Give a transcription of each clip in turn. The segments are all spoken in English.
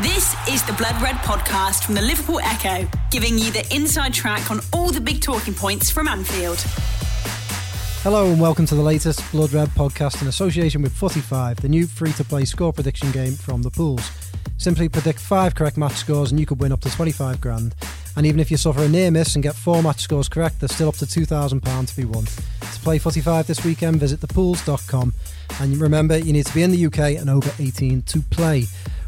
This is the Blood Red podcast from the Liverpool Echo, giving you the inside track on all the big talking points from Anfield. Hello and welcome to the latest Blood Red podcast in association with Footy5, the new free to play score prediction game from the pools. Simply predict five correct match scores and you could win up to 25 grand. And even if you suffer a near miss and get four match scores correct, there's still up to £2,000 to be won. To play Footy5 this weekend, visit thepools.com. And remember, you need to be in the UK and over 18 to play.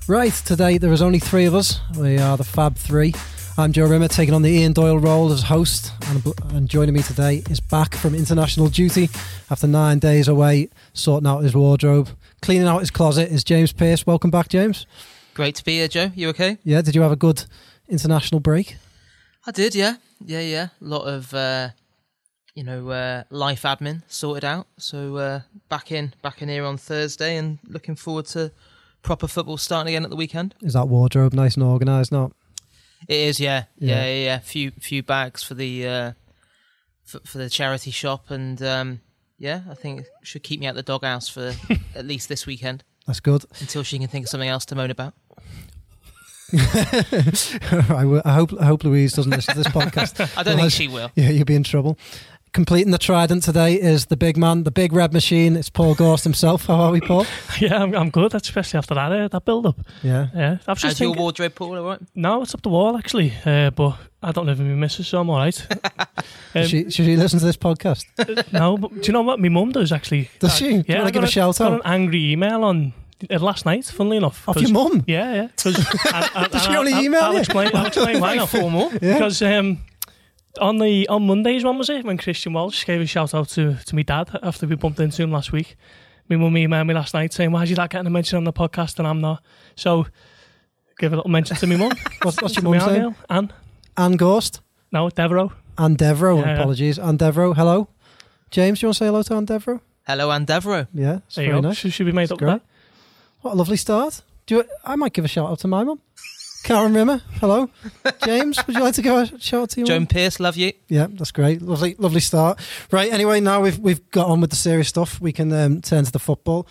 Right, today there is only three of us. We are the Fab Three. I'm Joe Rimmer, taking on the Ian Doyle role as host, and, and joining me today is back from international duty after nine days away, sorting out his wardrobe, cleaning out his closet. Is James Pearce? Welcome back, James. Great to be here, Joe. You okay? Yeah. Did you have a good international break? I did. Yeah, yeah, yeah. A lot of uh, you know uh, life admin sorted out. So uh, back in, back in here on Thursday, and looking forward to proper football starting again at the weekend. Is that wardrobe nice and organised? Not. It is, yeah, Yeah. yeah, yeah. yeah. Few few bags for the uh, for, for the charity shop, and um, yeah, I think it should keep me out the doghouse for at least this weekend That's good. until she can think of something else to moan about. I, w- I hope I hope Louise doesn't listen to this podcast. I don't think she will. Yeah, you'll be in trouble. Completing the trident today is the big man, the big red machine. It's Paul Gorst himself. How are we, Paul? Yeah, I'm, I'm good, especially after that uh, that build up. Yeah. Yeah, I was just How's your wardrobe, Paul? All right. No, it's up the wall actually, uh, but I don't live with my missus, so I'm all right. Um, Should, she, should she listen to this podcast? no, but do you know what my mum does actually? Does Uh, she? Do you Yeah, wanna I give got a shout out. got an angry email on uh, last night. Funnily enough, Off 'cause- your mum? Yeah, yeah. 'cause- and- and- Does she and only I'll- email I'll, you? explain. I'll explain why. Very now. formal. Yeah. Because um, on the on Mondays, when was it? When Kristian Walsh gave a shout out to, to my dad after we bumped into him last week. My mum emailed me last night saying, "Why is your dad getting a mention on the podcast and I'm not?" So give a little mention to me mum. What's, what's your To my mum's aunt, name? Anne. Anne Gorst? No, Devereaux. Anne Devereaux. Yeah, yeah. Apologies. Anne Devereaux. Hello. James, do you want to say hello to Anne Devereaux? Hello, Anne Devereaux. Yeah, it's There you very nice. Should, should be made That's up great. that. What a lovely start. Do you, I might give a shout out to my mum. Karen Rimmer. Hello. James, would you like to go a shout out to you? Joan? Pearce, love you. Yeah, that's great. Lovely, lovely start. Right. Anyway, now we've we've got on with the serious stuff. We can um, turn to the football.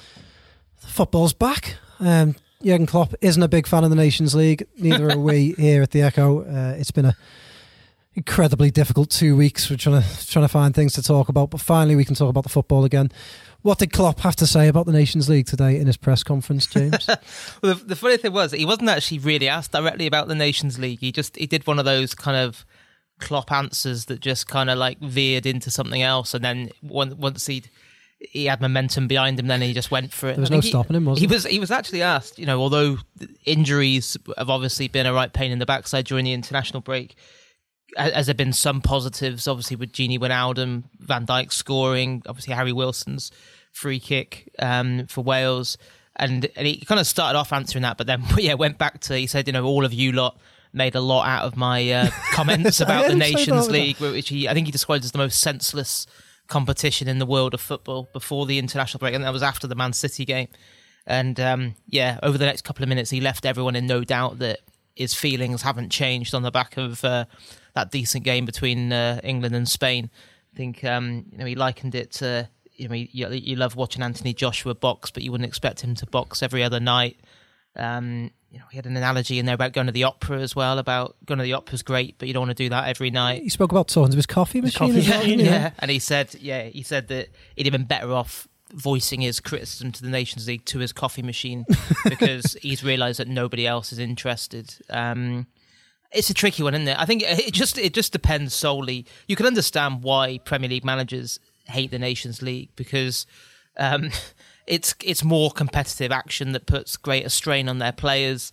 The football's back. Um, Jurgen Klopp isn't a big fan of the Nations League. Neither are we here at the Echo. Uh, it's been a incredibly difficult two weeks. We're trying to trying to find things to talk about, but finally we can talk about the football again. What did Klopp have to say about the Nations League today in his press conference, James? Well, the, the funny thing was he wasn't actually really asked directly about the Nations League. He just he did one of those kind of Klopp answers that just kind of like veered into something else, and then once once he he had momentum behind him, then he just went for it. There was no he- stopping him, was he there? was he was actually asked, you know, although injuries have obviously been a right pain in the backside during the international break. Ha- Has there been some positives? Obviously, with Gini Wijnaldum, Van Dijk scoring, obviously Harry Wilson's free kick um, for Wales, and, and he kind of started off answering that, but then yeah, went back to he said, you know, all of you lot made a lot out of my uh, comments about the him say that, Nations? League, which he I think he described as the most senseless competition in the world of football before the international break, and that was after the Man City game. And um, yeah, over the next couple of minutes, he left everyone in no doubt that his feelings haven't changed on the back of uh, that decent game between uh, England and Spain. I think um, you know he likened it to you know you, you love watching Anthony Joshua box, but you wouldn't expect him to box every other night. Um, you know, he had an analogy in there about going to the opera as well. About going to the opera is great, but you don't want to do that every night. he spoke about talking to his coffee machine. coffee as well, machine, didn't? Yeah, and he said, yeah, he said that he'd have been better off voicing his criticism to the Nations League to his coffee machine because he's realised that nobody else is interested. Um, it's a tricky one, isn't it? I think it just it just depends solely. You can understand why Premier League managers hate the Nations League because um, it's it's more competitive action that puts greater strain on their players,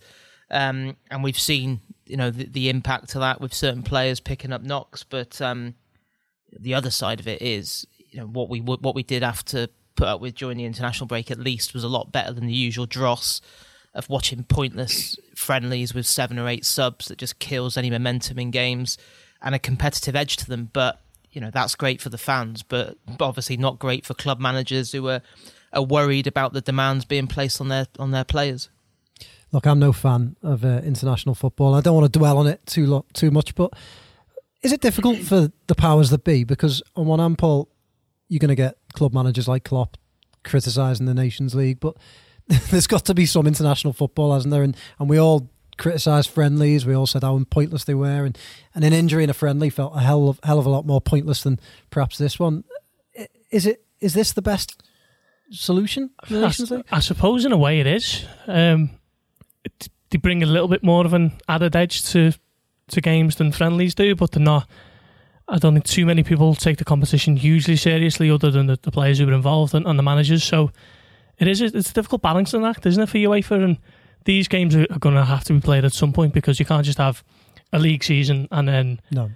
um, and we've seen you know the, the impact of that with certain players picking up knocks. But um, the other side of it is you know what we what we did to put up with during the international break at least was a lot better than the usual dross of watching pointless friendlies with seven or eight subs that just kills any momentum in games and a competitive edge to them. But you know that's great for the fans, but, obviously not great for club managers who are are worried about the demands being placed on their on their players. Look, I'm no fan of uh, international football. I don't want to dwell on it too lo- too much, but is it difficult for the powers that be? Because on one hand, Paul, you're going to get club managers like Klopp criticising the Nations League, but there's got to be some international football, hasn't there? And, and we all criticised friendlies. We all said how pointless they were, and, and an injury in a friendly felt a hell of hell of a lot more pointless than perhaps this one. Is it? Is this the best solution? I, I, suppose in a way it is. Um, it, they bring a little bit more of an added edge to to games than friendlies do, but they're not. I don't think too many people take the competition hugely seriously, other than the, the players who are involved and, and, the managers. So it is. It's a difficult balancing act, isn't it, for UEFA? And these games are, are going to have to be played at some point because you can't just have a league season and then no.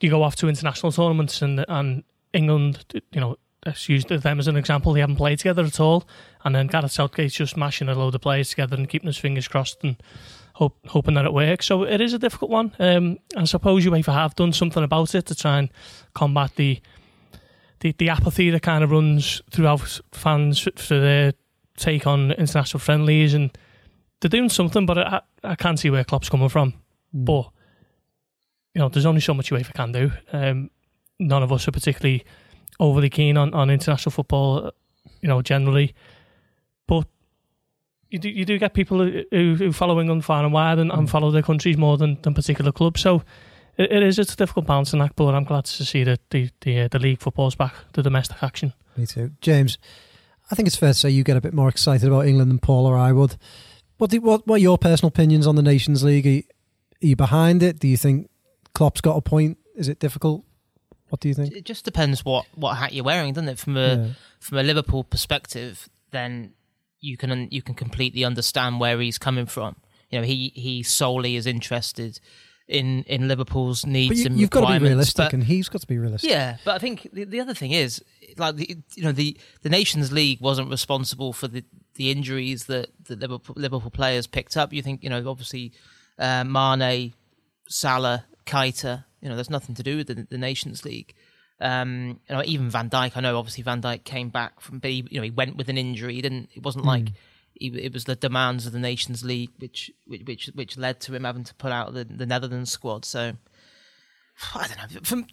you go off to international tournaments and and England, you know, let's use them as an example. They haven't played together at all, and then Gareth Southgate's just mashing a load of players together and keeping his fingers crossed and hope, hoping that it works. So it is a difficult one. Um, I suppose UEFA have done something about it to try and combat the the, the apathy that kind of runs throughout fans for their take on international friendlies, and they're doing something. But I, I can't see where Klopp's coming from. Mm. But you know, there's only so much UEFA can do. Um, none of us are particularly overly keen on, on international football, you know, generally. But you do you do get people who, who follow England far and wide and, and mm. follow their countries more than, than particular clubs. So it, it is it's a difficult balancing act, but I'm glad to see that the the, uh, the league football's back, the domestic action. Me too, James. I think it's fair to say you get a bit more excited about England than Paul or I would. What do, what what are your personal opinions on the Nations League? Are you, are you behind it? Do you think Klopp's got a point? Is it difficult? What do you think? It just depends what, what hat you're wearing, doesn't it? From a yeah. from a Liverpool perspective, then you can you can completely understand where he's coming from. You know, he he solely is interested in in Liverpool's needs you, and you've got to be realistic, but, and he's got to be realistic. Yeah, but I think the, the other thing is like the, you know the the Nations League wasn't responsible for the the injuries that the Liverpool, Liverpool players picked up. You think you know obviously uh, Mane, Salah, Keita, you know, there's nothing to do with the, the Nations League. Um, you know, even Van Dijk. I know, obviously, Van Dijk came back from, but he, you know, he went with an injury. He didn't. It wasn't mm. like he, it was the demands of the Nations League which which which led to him having to put out the, the Netherlands squad. So I don't know. From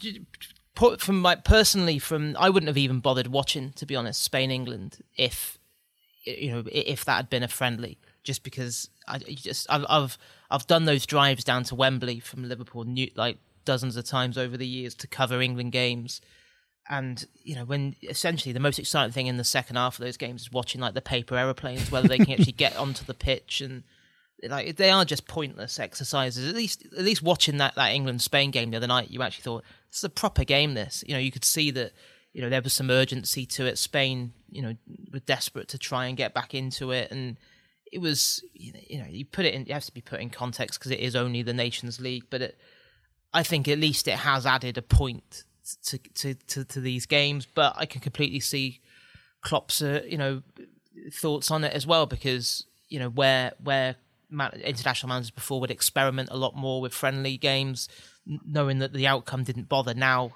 from my personally, from I wouldn't have even bothered watching, to be honest, Spain England if you know if that had been a friendly, just because I just I've I've, I've done those drives down to Wembley from Liverpool, new, like dozens of times over the years to cover England games. And you know, when essentially the most exciting thing in the second half of those games is watching like the paper aeroplanes, whether they can actually get onto the pitch, and like they are just pointless exercises. At least, at least watching that that England Spain game the other night, you actually thought this is a proper game. This, you know, you could see that you know there was some urgency to it. Spain, you know, were desperate to try and get back into it, and it was you know you put it in. you have to be put in context because it is only the Nations League, but it I think at least it has added a point to to to, to these games. But I can completely see Klopp's uh, you know thoughts on it as well because you know where where international managers before would experiment a lot more with friendly games, knowing that the outcome didn't bother. Now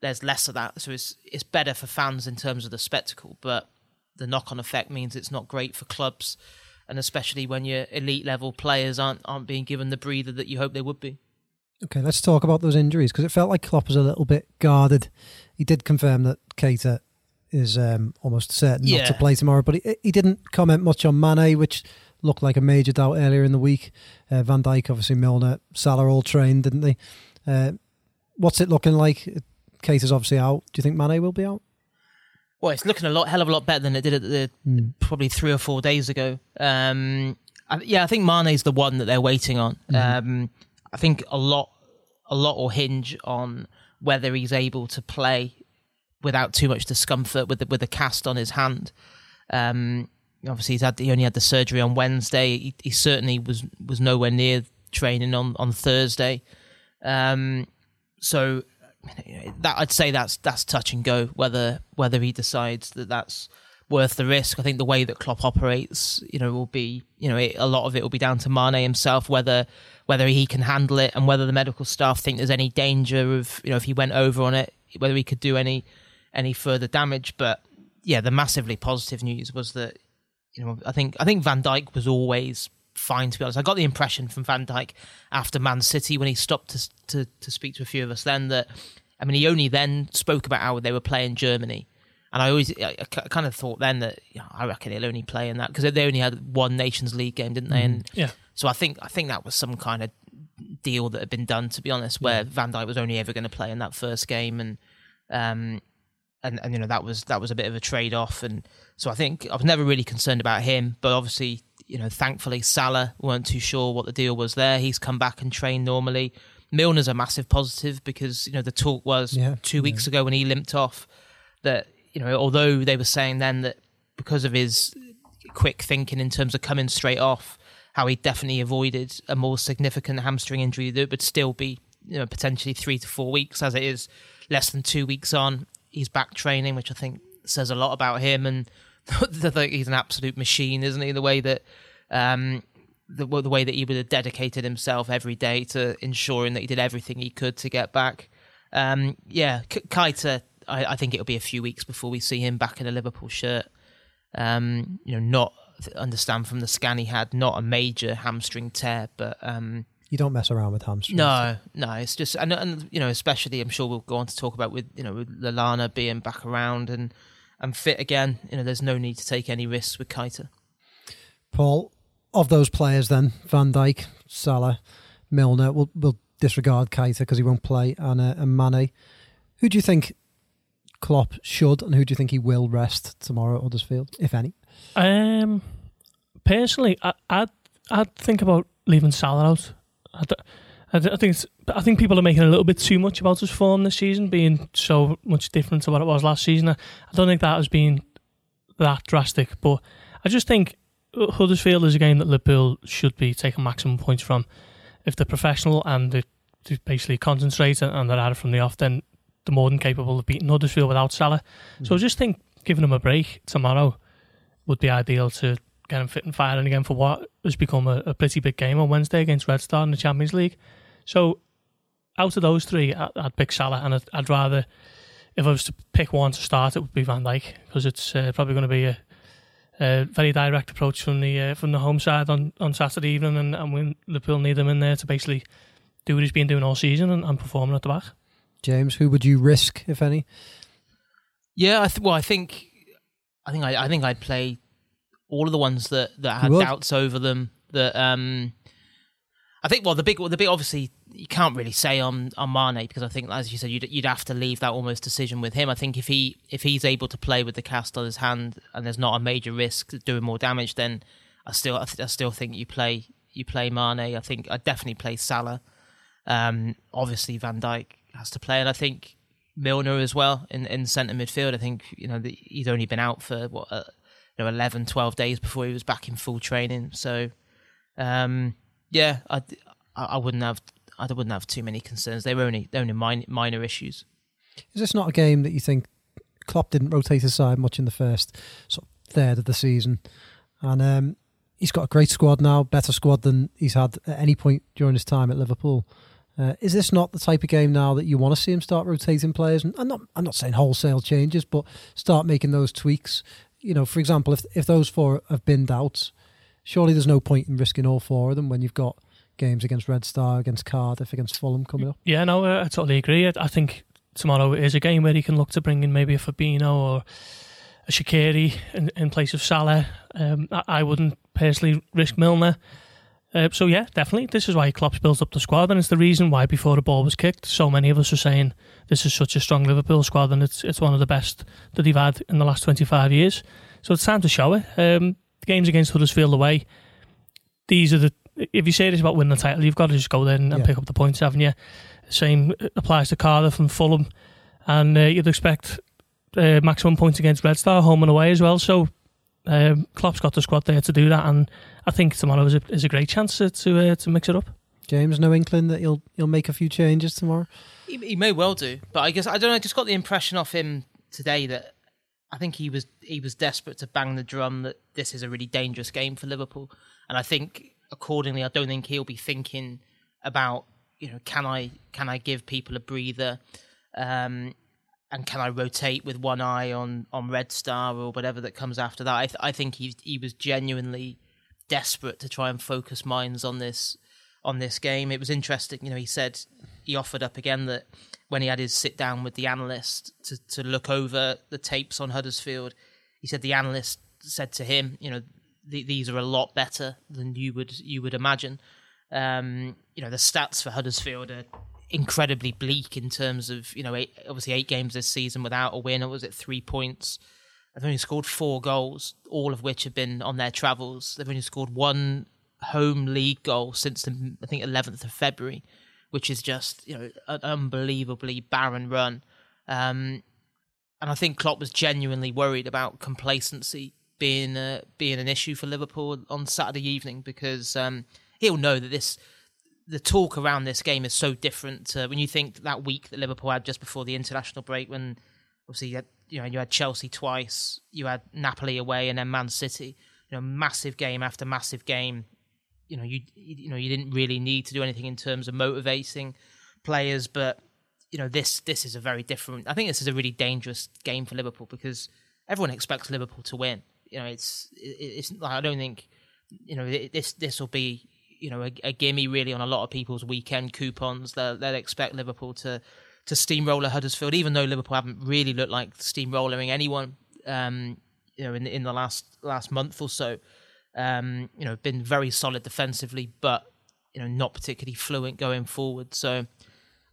there's less of that, so it's it's better for fans in terms of the spectacle, but the knock-on effect means it's not great for clubs, and especially when your elite level players aren't aren't being given the breather that you hope they would be. Okay, let's talk about those injuries because it felt like Klopp was a little bit guarded. He did confirm that Keita is um, almost certain yeah. not to play tomorrow, but he, he didn't comment much on Mane, which looked like a major doubt earlier in the week. Uh, Van Dijk, obviously Milner, Salah all trained, didn't they? Uh, what's it looking like? Keita's obviously out. Do you think Mane will be out? Well, it's looking a lot, hell of a lot better than it did at the mm. probably three or four days ago. Um, I, yeah, I think Mane's the one that they're waiting on. Mm-hmm. Um, I think a lot, a lot will hinge on whether he's able to play without too much discomfort with the, with a cast on his hand. Um, obviously, he's had he only had the surgery on Wednesday. He, he certainly was was nowhere near training on on Thursday. Um, so that I'd say that's that's touch and go whether whether he decides that that's worth the risk. I think the way that Klopp operates, you know, will be, you know, it, a lot of it will be down to Mane himself, whether whether he can handle it and whether the medical staff think there's any danger of, you know, if he went over on it, whether he could do any any further damage. But yeah, the massively positive news was that, you know, I think I think Van Dijk was always fine to be honest. I got the impression from Van Dijk after Man City when he stopped to to, to speak to a few of us then that I mean he only then spoke about how they were playing Germany And I always, I, I kind of thought then that you know, I reckon they'll only play in that because they only had one Nations League game, didn't they? And Yeah. so I think I think that was some kind of deal that had been done, to be honest, where Van Dijk was only ever going to play in that first game, and um, and and you know that was that was a bit of a trade off, and so I think I was never really concerned about him, but obviously you know thankfully Salah weren't too sure what the deal was there. He's come back and trained normally. Milner's a massive positive because you know the talk was Yeah, two weeks ago when he limped off that you know although they were saying then that because of his quick thinking in terms of coming straight off, how he definitely avoided a more significant hamstring injury that would still be you know potentially three to four weeks as it is less than two weeks on. He's back training, which I think says a lot about him and he's an absolute machine, isn't he? The way that um, the, the way that he would have dedicated himself every day to ensuring that he did everything he could to get back. Um, yeah, K- Keita, I, I think it'll be a few weeks before we see him back in a Liverpool shirt. Um, you know, not understand from the scan he had, not a major hamstring tear, but um, You don't mess around with hamstrings. no, no, it's just and and you know, especially I'm sure we'll go on to talk about with you know with Lallana being back around and and fit again. You know, there's no need to take any risks with Keita. Paul, of those players, then Van Dijk, Salah, Milner, we'll, we'll disregard Keita because he won't play, and, uh, and Mane. Who do you think Klopp should, and who do you think he will rest tomorrow at Huddersfield, if any? Um, personally, I, I'd I'd think about leaving Salah out. I, d- I think I think people are making a little bit too much about his form this season being so much different to what it was last season. I, I don't think that has been that drastic, but I just think Huddersfield is a game that Liverpool should be taking maximum points from. If they're professional and they, they basically concentrate and, and they're at it from the off, then they're more than capable of beating Huddersfield without Salah. So I just think giving them a break tomorrow would be ideal to get them fit and firing again for what has become a, a pretty big game on Wednesday against Red Star in the Champions League. So out of those three, I, I'd pick Salah, and I'd, I'd rather, if I was to pick one to start, it would be Van Dijk because it's uh, probably going to be a, a very direct approach from the uh, from the home side on, on Saturday evening, and, and we Liverpool need him in there to basically do what he's been doing all season and, and performing at the back. James, who would you risk, if any? Yeah, I th- well, I think, I think, I, I think I'd play all of the ones that that had would? doubts over them. That um, I think. Well, the big, the big, obviously, you can't really say on on Mane because I think, as you said, you'd you'd have to leave that almost decision with him. I think if he if he's able to play with the cast on his hand and there's not a major risk of doing more damage, then I still I, th- I still think you play you play Mane. I think I definitely play Salah. Um, obviously Van Dijk has to play, and I think Milner as well in in centre midfield. I think you know the, he's only been out for what uh, you know 11, 12 days before he was back in full training. So um, yeah, I I wouldn't have I wouldn't have too many concerns. They were only they're only minor, minor issues. Is this not a game that you think Klopp didn't rotate his side much in the first sort of third of the season? And um, he's got a great squad now, better squad than he's had at any point during his time at Liverpool. Uh, is this not the type of game now that you want to see him start rotating players? And I'm not, I'm not saying wholesale changes, but start making those tweaks. You know, for example, if if those four have been doubts, surely there's no point in risking all four of them when you've got games against Red Star, against Cardiff, against Fulham coming up. Yeah, no, uh, I totally agree. I, I think tomorrow is a game where he can look to bring in maybe a Fabinho or a Shaqiri in, in place of Salah. Um, I, I wouldn't personally risk Milner. Uh, so yeah, definitely. This is why Klopp's built up the squad, and it's the reason why before the ball was kicked, so many of us were saying this is such a strong Liverpool squad, and it's it's one of the best that they've had in the last twenty five years. So it's time to show it. Um, the games against Huddersfield away, these are the. If you say this about winning the title, you've got to just go there and, and Yeah. pick up the points, haven't you? Same applies to Cardiff and Fulham, and uh, you'd expect uh, maximum points against Red Star home and away as well. So um, Klopp's got the squad there to do that, and I think tomorrow is a, is a great chance to to, uh, to mix it up. James, no inkling that he'll he'll make a few changes tomorrow. He, he may well do, but I guess I don't know. I just got the impression off him today that I think he was he was desperate to bang the drum that this is a really dangerous game for Liverpool, and I think accordingly, I don't think he'll be thinking about you know can I can I give people a breather, um, and can I rotate with one eye on on Red Star or whatever that comes after that. I th- I think he he was genuinely desperate to try and focus minds on this on this game. It was interesting, you know. He said he offered up again that when he had his sit down with the analyst to, to look over the tapes on Huddersfield, he said the analyst said to him, you know, these are a lot better than you would you would imagine. Um, you know, the stats for Huddersfield are incredibly bleak in terms of you know eight, obviously eight games this season without a win. Or was it three points? They've only scored four goals, all of which have been on their travels. They've only scored one home league goal since the, I think 11th of February, which is just you know an unbelievably barren run. Um, and I think Klopp was genuinely worried about complacency being uh, being an issue for Liverpool on Saturday evening because um, he'll know that this the talk around this game is so different to when you think that week that Liverpool had just before the international break when obviously you had, you know you had Chelsea twice, you had Napoli away, and then Man City. You know, massive game after massive game. You know, you you know you didn't really need to do anything in terms of motivating players, but you know this this is a very different. I think this is a really dangerous game for Liverpool because everyone expects Liverpool to win. You know, it's it's. I don't think you know this this will be you know a, a gimme really on a lot of people's weekend coupons. They'll, they'll expect Liverpool to to steamroller Huddersfield, even though Liverpool haven't really looked like steamrolling anyone. Um, you know, in in the last last month or so, um, you know, been very solid defensively, but you know, not particularly fluent going forward. So,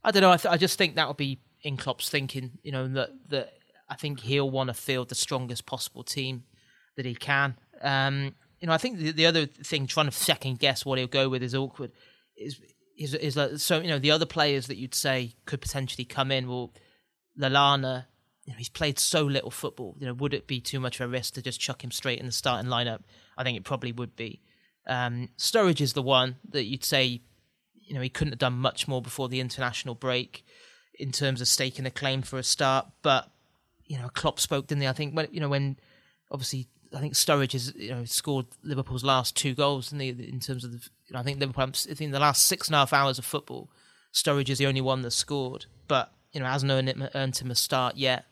I don't know. I, th- I just think that will be in Klopp's thinking. You know, that that I think he'll want to field the strongest possible team that he can. Um, you know, I think the, the other thing, trying to second guess what he'll go with is awkward. Is is is like, so you know the other players that you'd say could potentially come in. Well, Lallana, you know, he's played so little football. You know, would it be too much of a risk to just chuck him straight in the starting lineup? I think it probably would be. Um, Sturridge is the one that you'd say, you know, he couldn't have done much more before the international break in terms of staking a claim for a start. But you know, Klopp spoke, didn't he? I think when you know when obviously I think Sturridge has you know scored Liverpool's last two goals in the in terms of the, you know, I think Liverpool I think the last six and a half hours of football, Sturridge is the only one that scored, but you know hasn't earned, earned him a start yet.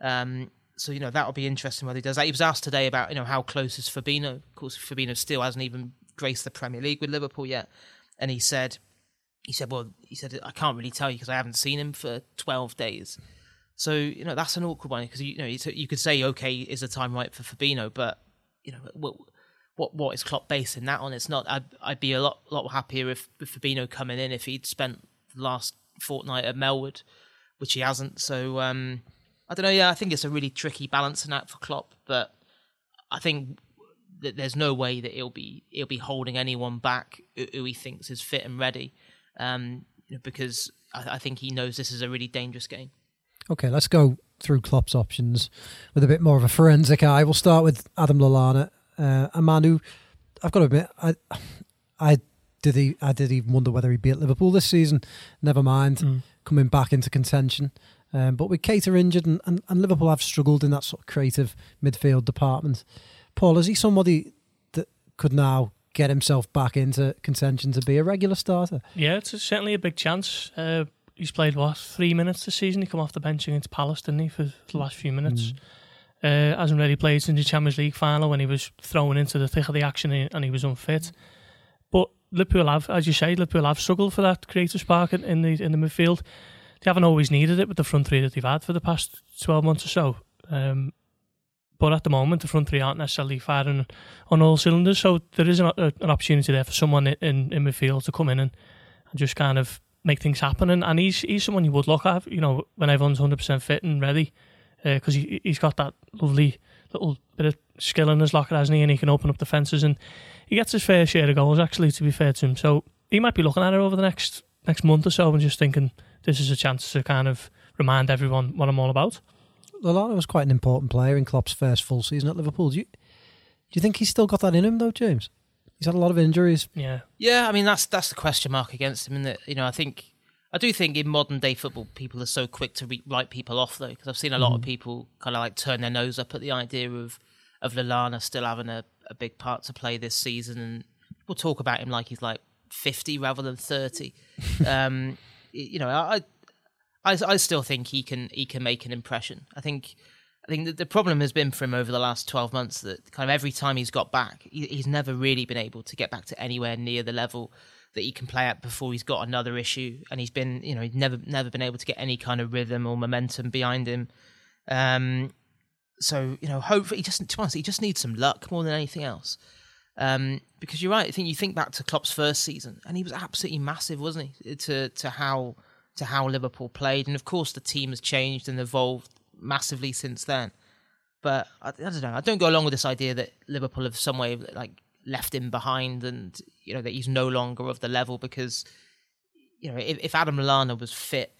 Um, so you know that'll be interesting whether he does that. He was asked today about you know how close is Fabinho. Of course, Fabinho still hasn't even graced the Premier League with Liverpool yet, and he said he said well he said I can't really tell you because I haven't seen him for twelve days. So you know that's an awkward one because you know you could say okay is the time right for Fabinho, but you know what what what is Klopp basing that on? It's not. I'd I'd be a lot lot happier if, if Fabinho coming in if he'd spent the last fortnight at Melwood, which he hasn't. So um, I don't know. Yeah, I think it's a really tricky balancing act for Klopp, but I think that there's no way that he'll be he'll be holding anyone back who he thinks is fit and ready, um, because I, I think he knows this is a really dangerous game. Okay, let's go through Klopp's options with a bit more of a forensic eye. We'll start with Adam Lallana, uh, a man who I've got to admit, I, I did he, I did even wonder whether he'd be at Liverpool this season. Never mind, mm. coming back into contention. Um, but with Keita injured and, and, and Liverpool have struggled in that sort of creative midfield department. Paul, is he somebody that could now get himself back into contention to be a regular starter? Yeah, it's certainly a big chance. Uh, he's played what three minutes this season. He come off the bench against Palace, didn't he, for the last few minutes? Mm. Uh, hasn't really played since the Champions League final when he was thrown into the thick of the action and he was unfit. But Liverpool have, as you say, Liverpool have struggled for that creative spark in the in the midfield. They haven't always needed it with the front three that they've had for the past twelve months or so. Um, but at the moment, the front three aren't necessarily firing on all cylinders. So there is an, an opportunity there for someone in, in midfield to come in and, and just kind of make things happen. And, and he's he's someone you would look at, you know, when everyone's hundred percent fit and ready, because uh, he he's got that lovely little bit of skill in his locker, hasn't he? And he can open up the fences, and he gets his fair share of goals. Actually, to be fair to him, so he might be looking at it over the next next month or so and just thinking this is a chance to kind of remind everyone what I'm all about. Lallana was quite an important player in Klopp's first full season at Liverpool. Do you, do you think he's still got that in him though, James? He's had a lot of injuries. Yeah, yeah. I mean, that's that's the question mark against him. And that you know, I think I do think in modern day football, people are so quick to re- write people off though, because I've seen a lot mm. of people kind of like turn their nose up at the idea of of Lallana still having a, a big part to play this season, and we'll talk about him like he's like fifty rather than thirty. um, you know, I, I I still think he can he can make an impression. I think I think that the problem has been for him over the last 12 months that kind of every time he's got back, he, he's never really been able to get back to anywhere near the level that he can play at before he's got another issue, and he's been you know he's never never been able to get any kind of rhythm or momentum behind him. Um, so you know, hopefully, he just to be honest, he just needs some luck more than anything else. Um, because you're right. I think you think back to Klopp's first season, and he was absolutely massive, wasn't he? To to how to how Liverpool played, and of course the team has changed and evolved massively since then. But I, I don't know. I don't go along with this idea that Liverpool have some way like left him behind, and you know that he's no longer of the level because you know if, if Adam Lallana was fit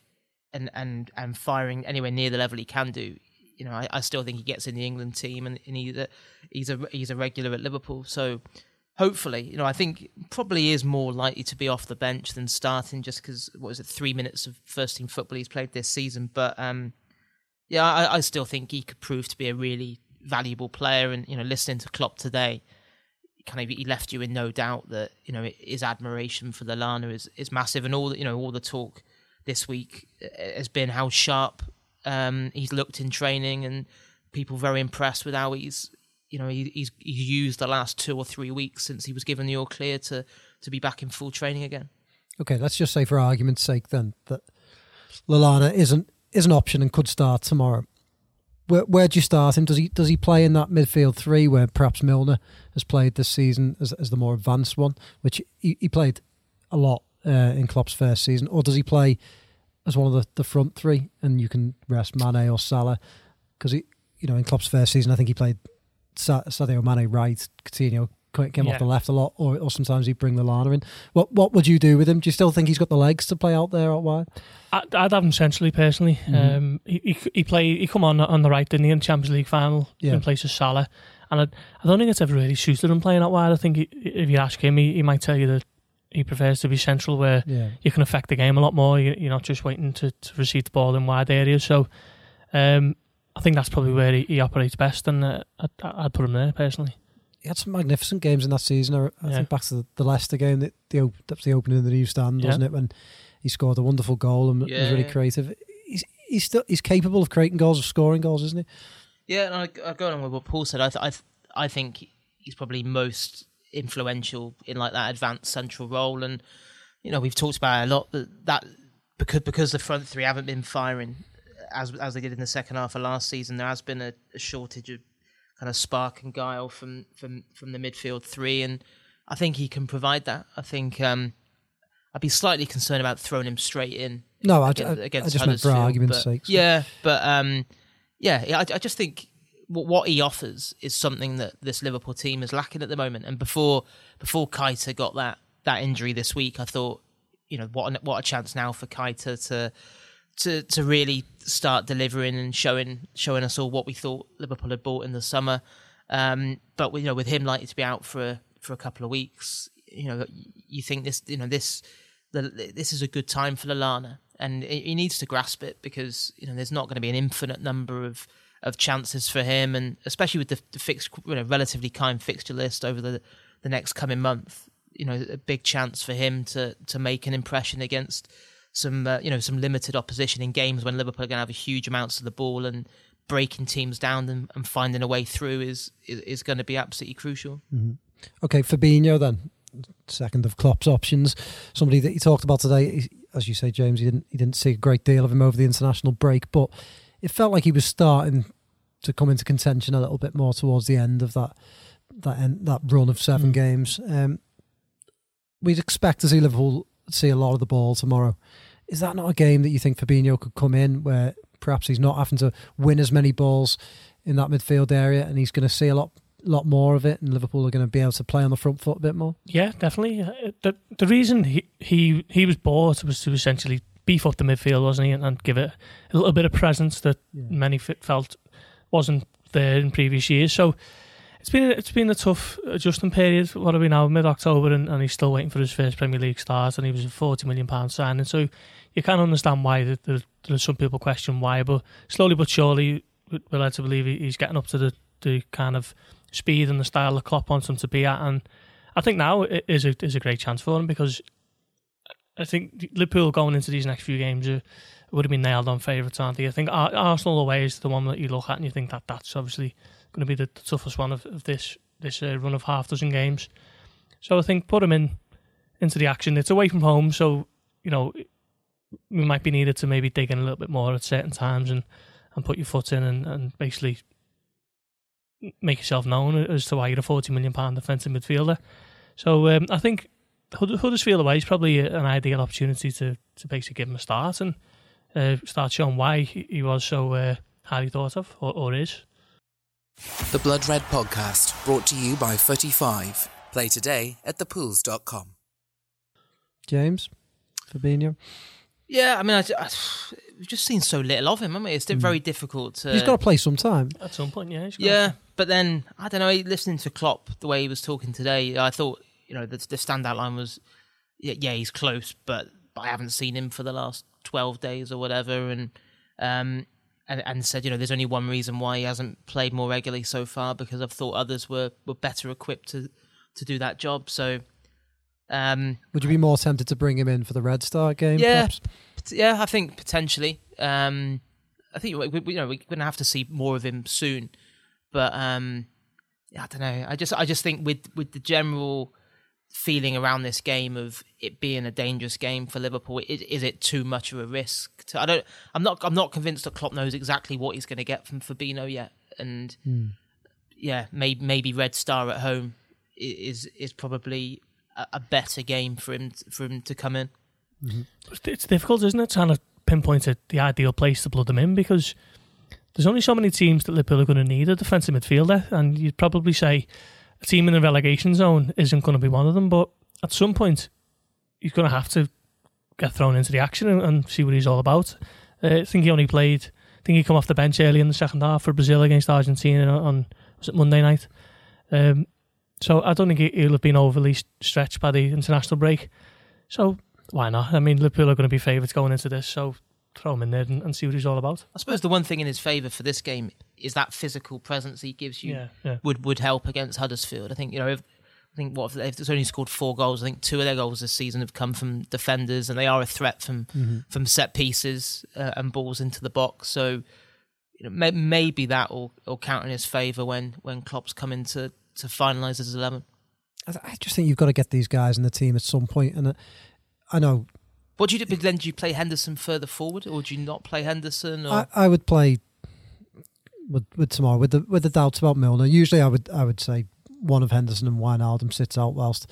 and and and firing anywhere near the level he can do, you know, I, I still think he gets in the England team, and, and he's a he's a he's a regular at Liverpool. So hopefully, you know, I think probably is more likely to be off the bench than starting, just because what was it, three minutes of first team football he's played this season. But um, yeah, I, I still think he could prove to be a really valuable player. And you know, listening to Klopp today, kind of he left you in no doubt that you know his admiration for Lallana is is massive, and all you know all the talk this week uh, has been how sharp um, he's looked in training, and people very impressed with how he's you know he, he's he's used the last two or three weeks since he was given the all clear to to be back in full training again. Okay, let's just say for argument's sake then that Lallana isn't is an option and could start tomorrow. Where where do you start him? Does he does he play in that midfield three where perhaps Milner has played this season as as the more advanced one, which he, he played a lot uh, in Klopp's first season, or does he play as one of the, the front three and you can rest Mane or Salah because he you know in Klopp's first season I think he played Sa- Sadio Mane right, Coutinho came Yeah. off the left a lot, or, or sometimes he'd bring the Lallana in. What what would you do with him? Do you still think he's got the legs to play out there out wide? I'd, I'd have him centrally personally. Mhm. Um, he, he he play he come on on the right didn't he in Champions League final Yeah. in place of Salah, and I, I don't think it's ever really suited him playing out wide. I think he, if you ask him, he, he might tell you that he prefers to be central where Yeah. you can affect the game a lot more. You, you're not just waiting to, to receive the ball in wide areas. So um, I think that's probably where he, he operates best, and uh, I'd, I'd put him there personally. He had some magnificent games in that season. I, I Yeah. think back to the, the Leicester game, that the op- that was the opening of the new stand, Yeah. wasn't it? When he scored a wonderful goal and was really creative. He's he's still he's capable of creating goals, of scoring goals, isn't he? Yeah, and I, I go along with what Paul said. I, th- I, th- I think he's probably most influential in like that advanced central role, and you know we've talked about it a lot that that because because the front three haven't been firing as as they did in the second half of last season. There has been a, a shortage of kind of spark and guile from from from the midfield three, and I think he can provide that. I think um, I'd be slightly concerned about throwing him straight in No, I, against, I, I against just meant for argument's sake. Yeah, but um, yeah, I, I just think what, what he offers is something that this Liverpool team is lacking at the moment. And before before Keita got that that injury this week, I thought, you know, what a, what a chance now for Keita to to to really start delivering and showing showing us all what we thought Liverpool had bought in the summer. Um, but you know, with him likely to be out for a, for a couple of weeks, you know, you think this, you know, this the, this is a good time for Lallana, and he he needs to grasp it because you know there's not going to be an infinite number of of chances for him, and especially with the, the fixed, you know, relatively kind fixture list over the the next coming month, you know, a big chance for him to to make an impression against some uh, you know some limited opposition in games when Liverpool are going to have a huge amounts of the ball and breaking teams down and, and finding a way through is is, is going to be absolutely crucial. Okay, Fabinho then, second of Klopp's options. Somebody that you talked about today, as you say, James. He didn't he didn't see a great deal of him over the international break, but it felt like he was starting to come into contention a little bit more towards the end of that that end, that run of seven Mm. games. Um, we'd expect to see Liverpool see a lot of the ball tomorrow. Is that not a game that you think Fabinho could come in where perhaps he's not having to win as many balls in that midfield area, and he's going to see a lot lot more of it, and Liverpool are going to be able to play on the front foot a bit more? Yeah, definitely. Uh, The the reason he he, he was bought was to essentially beef up the midfield, wasn't he, and, and give it a little bit of presence that many f- felt wasn't there in previous years. So it's been it's been a tough adjusting period. What are we now? Mid October, and, and he's still waiting for his first Premier League start, and he was a forty million pound signing. So you can understand why there, there, there are some people question why, but slowly but surely, we- we're led to believe he's getting up to the, the kind of speed and the style that Klopp wants him to be at, and I think now it is a is a great chance for him because I think Liverpool going into these next few games are, would have been nailed on favourites, aren't they? I think Arsenal away is the one that you look at and you think that that's obviously going to be the, the toughest one of, of this this uh, run of half dozen games. So I think put him in into the action. It's away from home, so you know we might be needed to maybe dig in a little bit more at certain times and, and put your foot in and, and basically make yourself known as to why you're a forty million pound defensive midfielder. So um, I think Huddersfield away is probably an ideal opportunity to to basically give him a start and uh, start showing why he was so uh, highly thought of or, or is. The Blood Red Podcast, brought to you by Footy Five. Play today at thepools.com. James, Fabinho. Yeah, I mean, I, I, we've just seen so little of him, haven't we? It's mm. very difficult to. He's got to play some time. At some point, yeah. yeah, but then, I don't know, listening to Klopp, the way he was talking today, I thought, you know, the, the standout line was, yeah, yeah, he's close, but, but I haven't seen him for the last 12 days or whatever. And, um, and, and said, you know, there's only one reason why he hasn't played more regularly so far because I've thought others were, were better equipped to, to do that job. So, um, would you be more tempted to bring him in for the Red Star game? Yeah, perhaps? yeah, I think potentially. Um, I think we, we, you know we're going to have to see more of him soon, but um, yeah, I don't know. I just I just think with with the general feeling around this game of it being a dangerous game for Liverpool, is, is it too much of a risk? To, I don't. I'm not. I'm not convinced that Klopp knows exactly what he's going to get from Fabinho yet, and mm. yeah, maybe maybe Red Star at home is is probably a, a better game for him for him to come in. Mm-hmm. It's difficult, isn't it, trying to pinpoint a, the ideal place to blood them in because there's only so many teams that Liverpool are going to need a defensive midfielder, and you'd probably say a team in the relegation zone isn't going to be one of them. But at some point, he's going to have to get thrown into the action and, and see what he's all about. Uh, I think he only played. I think he come off the bench early in the second half for Brazil against Argentina on was it Monday night. Um, so I don't think he'll have been overly stretched by the international break. So why not? I mean, Liverpool are going to be favourites going into this, so throw him in there and, and, see what he's all about. I suppose the one thing in his favour for this game is that physical presence he gives you yeah, yeah. would would help against Huddersfield. I think you know. If, I think what if they've only scored four goals. I think two of their goals this season have come from defenders, and they are a threat from mm-hmm. from set pieces uh, and balls into the box. So, you know, may, maybe that will, will count in his favour when when Klopp's come in to to finalise his eleven. I just think you've got to get these guys in the team at some point, and uh, I know. What do you do? Then do you play Henderson further forward, or do you not play Henderson? Or? I, I would play with with tomorrow with the with the doubts about Milner. Usually, I would I would say one of Henderson and Wijnaldum sits out whilst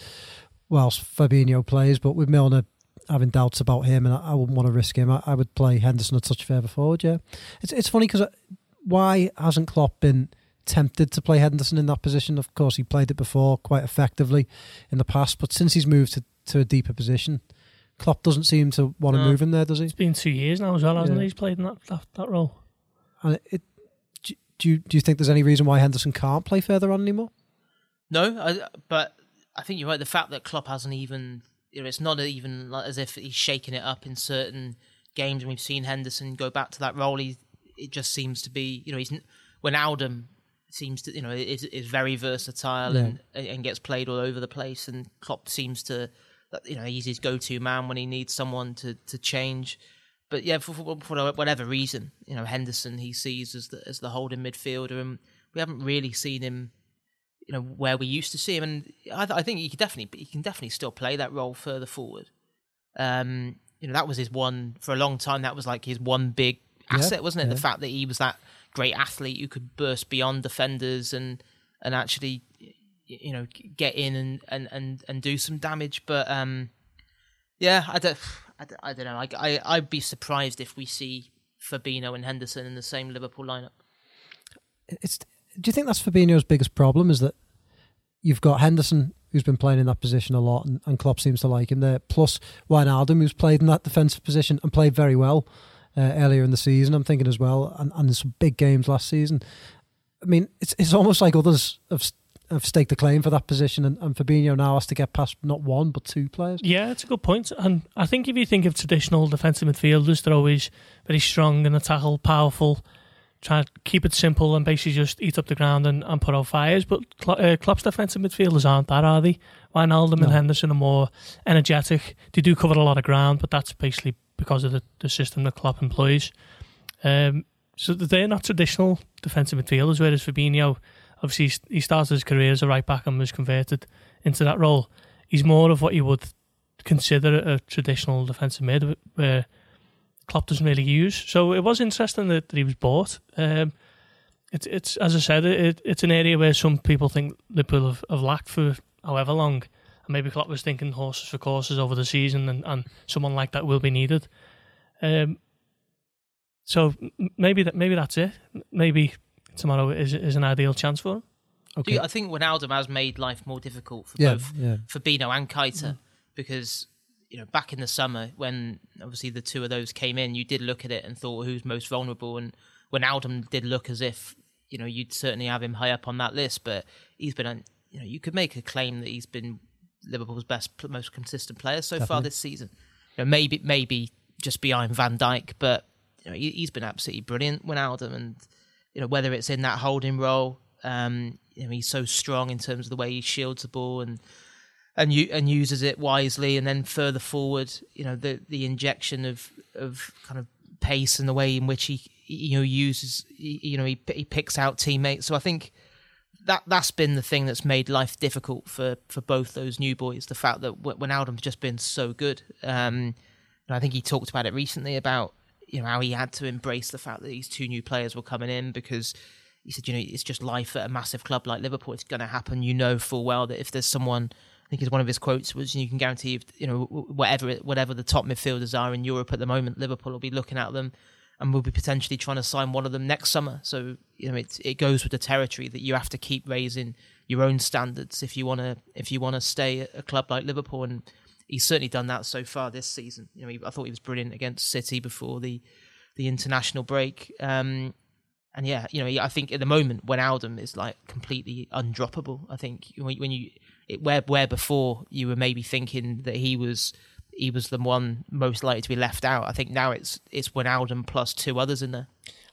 whilst Fabinho plays. But with Milner having doubts about him, and I, I wouldn't want to risk him, I, I, would play Henderson a touch further forward. Yeah, it's it's funny because uh, why hasn't Klopp been tempted to play Henderson in that position? Of course, he played it before quite effectively in the past, but since he's moved to, to a deeper position, Klopp doesn't seem to want to no. move him there, does he? It's been two years now as well, hasn't yeah. he? He's played in that that, that role. And it, do you do you think there's any reason why Henderson can't play further on anymore? No, I, but I think you're right. The fact that Klopp hasn't even, you know, it's not even like as if he's shaking it up in certain games. And we've seen Henderson go back to that role. He, it just seems to be, you know, he's Wijnaldum seems to, you know, is is very versatile yeah. and and gets played all over the place. And Klopp seems to you know he's his go-to man when he needs someone to to change. But yeah, for, for, for whatever reason, you know Henderson he sees as the as the holding midfielder, and we haven't really seen him, you know, where we used to see him. And I, I think he can definitely he can definitely still play that role further forward. Um, you know, that was his one for a long time. That was like his one big asset, yeah, wasn't it? Yeah. The fact that he was that great athlete who could burst beyond defenders and and actually you know get in and and and, and do some damage. But um, yeah, I don't, I don't, know. I, I I'd be surprised if we see Fabinho and Henderson in the same Liverpool lineup. It's. Do you think that's Fabinho's biggest problem? Is that you've got Henderson who's been playing in that position a lot, and, and Klopp seems to like him there. Plus Wijnaldum, who's played in that defensive position and played very well uh, earlier in the season. I'm thinking as well, and, and some big games last season. I mean, it's it's almost like others have have staked a claim for that position, and, and Fabinho now has to get past not one but two players. Yeah, it's a good point. And I think if you think of traditional defensive midfielders, they're always very strong in the tackle, powerful, try to keep it simple and basically just eat up the ground and, and put out fires. But uh, Klopp's defensive midfielders aren't that, are they? Wijnaldum no. and Henderson are more energetic. They do cover a lot of ground, but that's basically because of the, the system that Klopp employs. Um, so they're not traditional defensive midfielders, whereas Fabinho obviously he started his career as a right back and was converted into that role. He's more of what you would consider a traditional defensive mid where Klopp doesn't really use. So it was interesting that, that he was bought. Um, it's it's as I said, it, it's an area where some people think Liverpool have, have lacked for however long. And maybe Klopp was thinking horses for courses over the season, and, and someone like that will be needed. Um, so maybe that maybe that's it. Maybe tomorrow is is an ideal chance for him. Okay. I think Wijnaldum has made life more difficult for Yeah, both yeah. Fabinho and Keita mm. because you know back in the summer when obviously the two of those came in, you did look at it and thought who's most vulnerable, and Wijnaldum did look as if you know you'd certainly have him high up on that list, but he's been you know you could make a claim that he's been Liverpool's best, most consistent player so far this season. You know, maybe maybe just behind Van Dijk, but you know he, he's been absolutely brilliant, Wijnaldum, and you know whether it's in that holding role. Um, you know, he's so strong in terms of the way he shields the ball and and you and uses it wisely, and then further forward, you know, the the injection of of kind of pace and the way in which he you know uses you know he he picks out teammates. So I think that that's been the thing that's made life difficult for for both those new boys. The fact that when Wijnaldum's just been so good, um, and I think he talked about it recently about you know how he had to embrace the fact that these two new players were coming in because he said you know it's just life at a massive club like Liverpool. It's going to happen. You know full well that if there's someone. I think his one of his quotes was, "You can guarantee, if, you know, whatever whatever the top midfielders are in Europe at the moment, Liverpool will be looking at them, and we'll be potentially trying to sign one of them next summer. So you know, it it goes with the territory that you have to keep raising your own standards if you want to if you want to stay at a club like Liverpool. And he's certainly done that so far this season. You know, he, I thought he was brilliant against City before the the international break. Um, and yeah, you know, he- I think at the moment Wijnaldum is like completely undroppable. I think when, when you it, where where before you were maybe thinking that he was he was the one most likely to be left out. I think now it's it's Wijnaldum plus two others in there.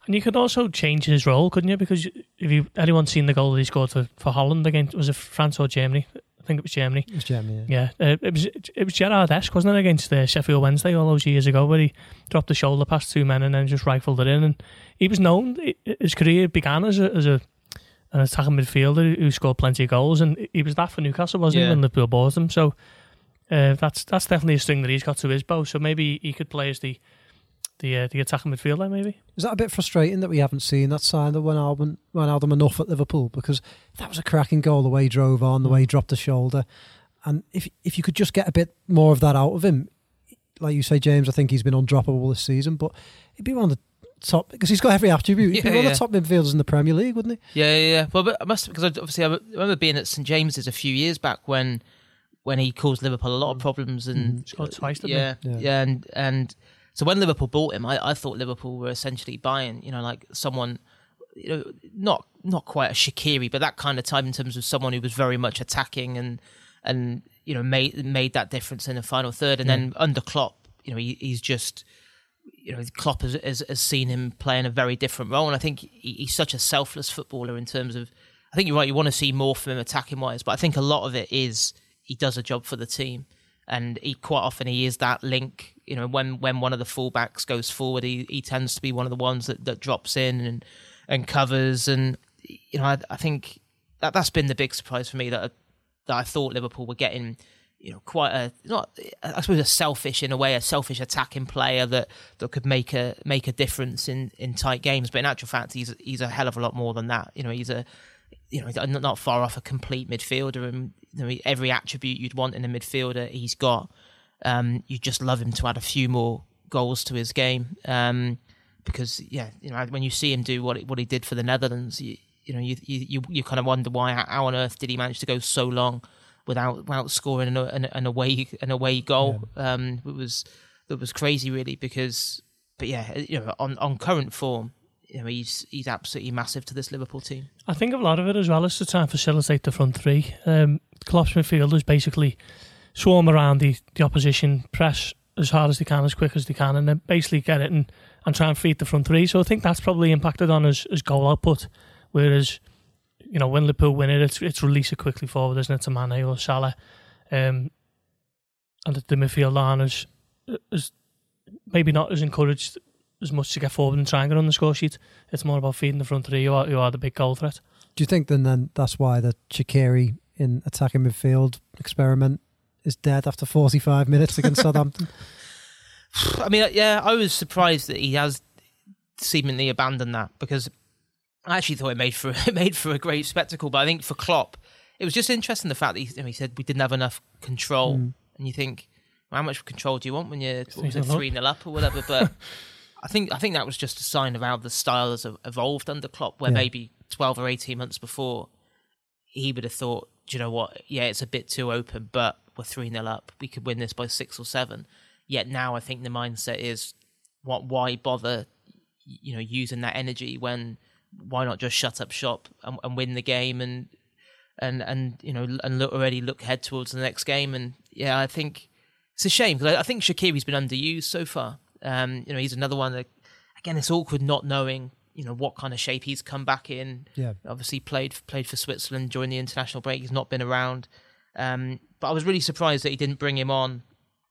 And you could also change his role, couldn't you? Because if you anyone seen the goal that he scored for, for Holland against was it France or Germany? I think it was Germany. It's Germany. Yeah. Yeah, uh, it was it was Gerrard-esque, wasn't it, against uh, Sheffield Wednesday all those years ago, where he dropped the shoulder past two men and then just rifled it in. And he was known. His career began as a as a an attacking midfielder who scored plenty of goals, and he was that for Newcastle, wasn't Yeah. he, when Liverpool bought him? So uh, that's that's definitely a string that he's got to his bow. So maybe he could play as the the uh, the attacking midfielder, maybe. Is that a bit frustrating that we haven't seen that sign of Wijnaldum, Wijnaldum enough at Liverpool? Because that was a cracking goal, the way he drove on, the way he mm. dropped the shoulder. And if if you could just get a bit more of that out of him, like you say, James, I think he's been undroppable this season, but he'd be one of the top, because he's got every attribute. He'd be Yeah, one of the top midfielders in the Premier League, wouldn't he? Yeah, yeah, yeah. Well, but I must because obviously I remember being at St James's a few years back when when he caused Liverpool a lot of mm. problems and mm. Scored twice, didn't yeah. Yeah. yeah, and and so when Liverpool bought him, I, I thought Liverpool were essentially buying, you know, like someone, you know, not not quite a Shaqiri, but that kind of type in terms of someone who was very much attacking and and you know made made that difference in the final third, and then under Klopp, you know, he, he's just you know, Klopp has, has, has seen him playing a very different role, and I think he, he's such a selfless footballer in terms of. I think you're right. You want to see more from him attacking wise, but I think a lot of it is he does a job for the team, and he quite often he is that link. You know, when when one of the fullbacks goes forward, he, he tends to be one of the ones that, that drops in and and covers, and you know, I, I think that that's been the big surprise for me that that I thought Liverpool were getting you know, quite a not I suppose a selfish in a way, a selfish attacking player that, that could make a make a difference in, in tight games. But in actual fact, he's he's a hell of a lot more than that. You know, he's a you know not not far off a complete midfielder, and you know, every attribute you'd want in a midfielder, he's got. Um, you just love him to add a few more goals to his game. Um, because yeah, you know, when you see him do what he, what he did for the Netherlands, you, you know, you, you you kind of wonder why how on earth did he manage to go so long without without scoring an, an, an away an away goal. Um, it was it was crazy really because, but yeah, you know, on on current form, you know, he's he's absolutely massive to this Liverpool team. I think a lot of it as well is to try and facilitate the front three. Um, Klopp's midfielders basically swarm around the, the opposition, press as hard as they can, as quick as they can, and then basically get it and, and try and feed the front three. So I think that's probably impacted on his, his goal output. Whereas, you know, when Liverpool win it, it's, it's release it quickly forward, isn't it, to Mane or Salah. Um, and the, the midfield line is, is maybe not as encouraged as much to get forward and try and get on the score sheet. It's more about feeding the front three who are, who are the big goal threat. Do you think then, then that's why the Shaqiri in attacking midfield experiment is dead after 45 minutes against Southampton. I mean, yeah, I was surprised that he has seemingly abandoned that because I actually thought it made for it made for a great spectacle. But I think for Klopp, it was just interesting the fact that he, you know, he said we didn't have enough control, Mm. and you think, well, how much control do you want when you're what was 3-0 it, up. three 0 up or whatever? But I think I think that was just a sign of how the style has evolved under Klopp, where Yeah. maybe twelve or eighteen months before he would have thought, do you know what? Yeah, it's a bit too open, but we're 3 0 up. We could win this by six or seven. Yet now I think the mindset is, what? why bother, you know, using that energy when, why not just shut up shop and, and win the game and, and, and, you know, and look, already look head towards the next game. And yeah, I think it's a shame because I, I think Shaqiri's been underused so far. Um, you know, he's another one that, again, it's awkward not knowing, you know, what kind of shape he's come back in Yeah. obviously played played for Switzerland during the international break. He's not been around, um, but I was really surprised that he didn't bring him on